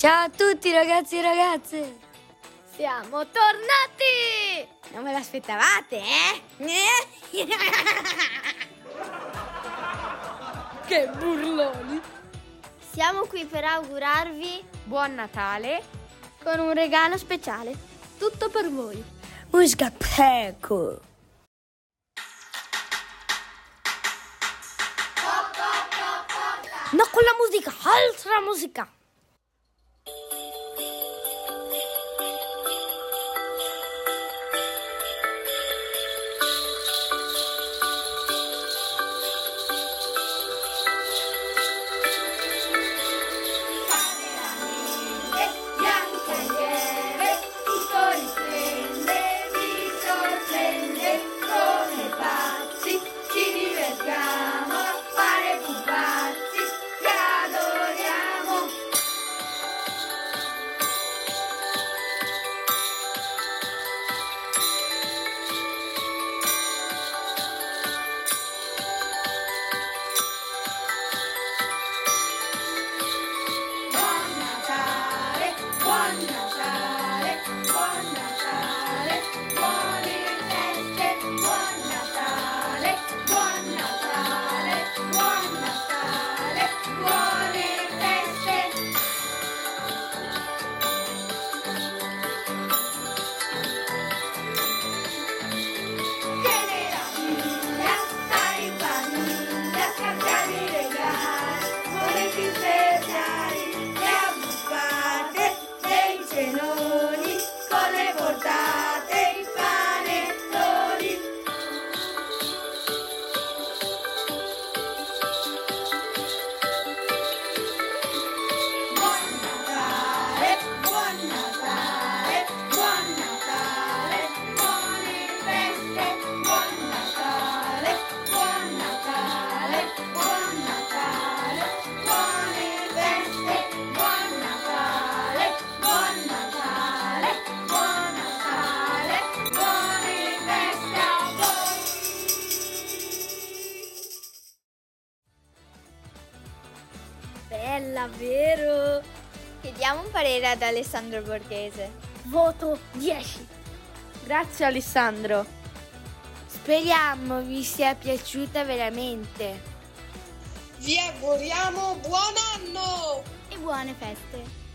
Ciao a tutti ragazzi e ragazze! Siamo tornati! Non me l'aspettavate, eh? che burloni! Siamo qui per augurarvi buon Natale con un regalo speciale. Tutto per voi. Musica Peco! No, con la musica, altra musica! Bella, vero? Chiediamo un parere ad Alessandro Borghese. Voto 10. Grazie Alessandro. Speriamo vi sia piaciuta veramente. Vi auguriamo buon anno! E buone feste.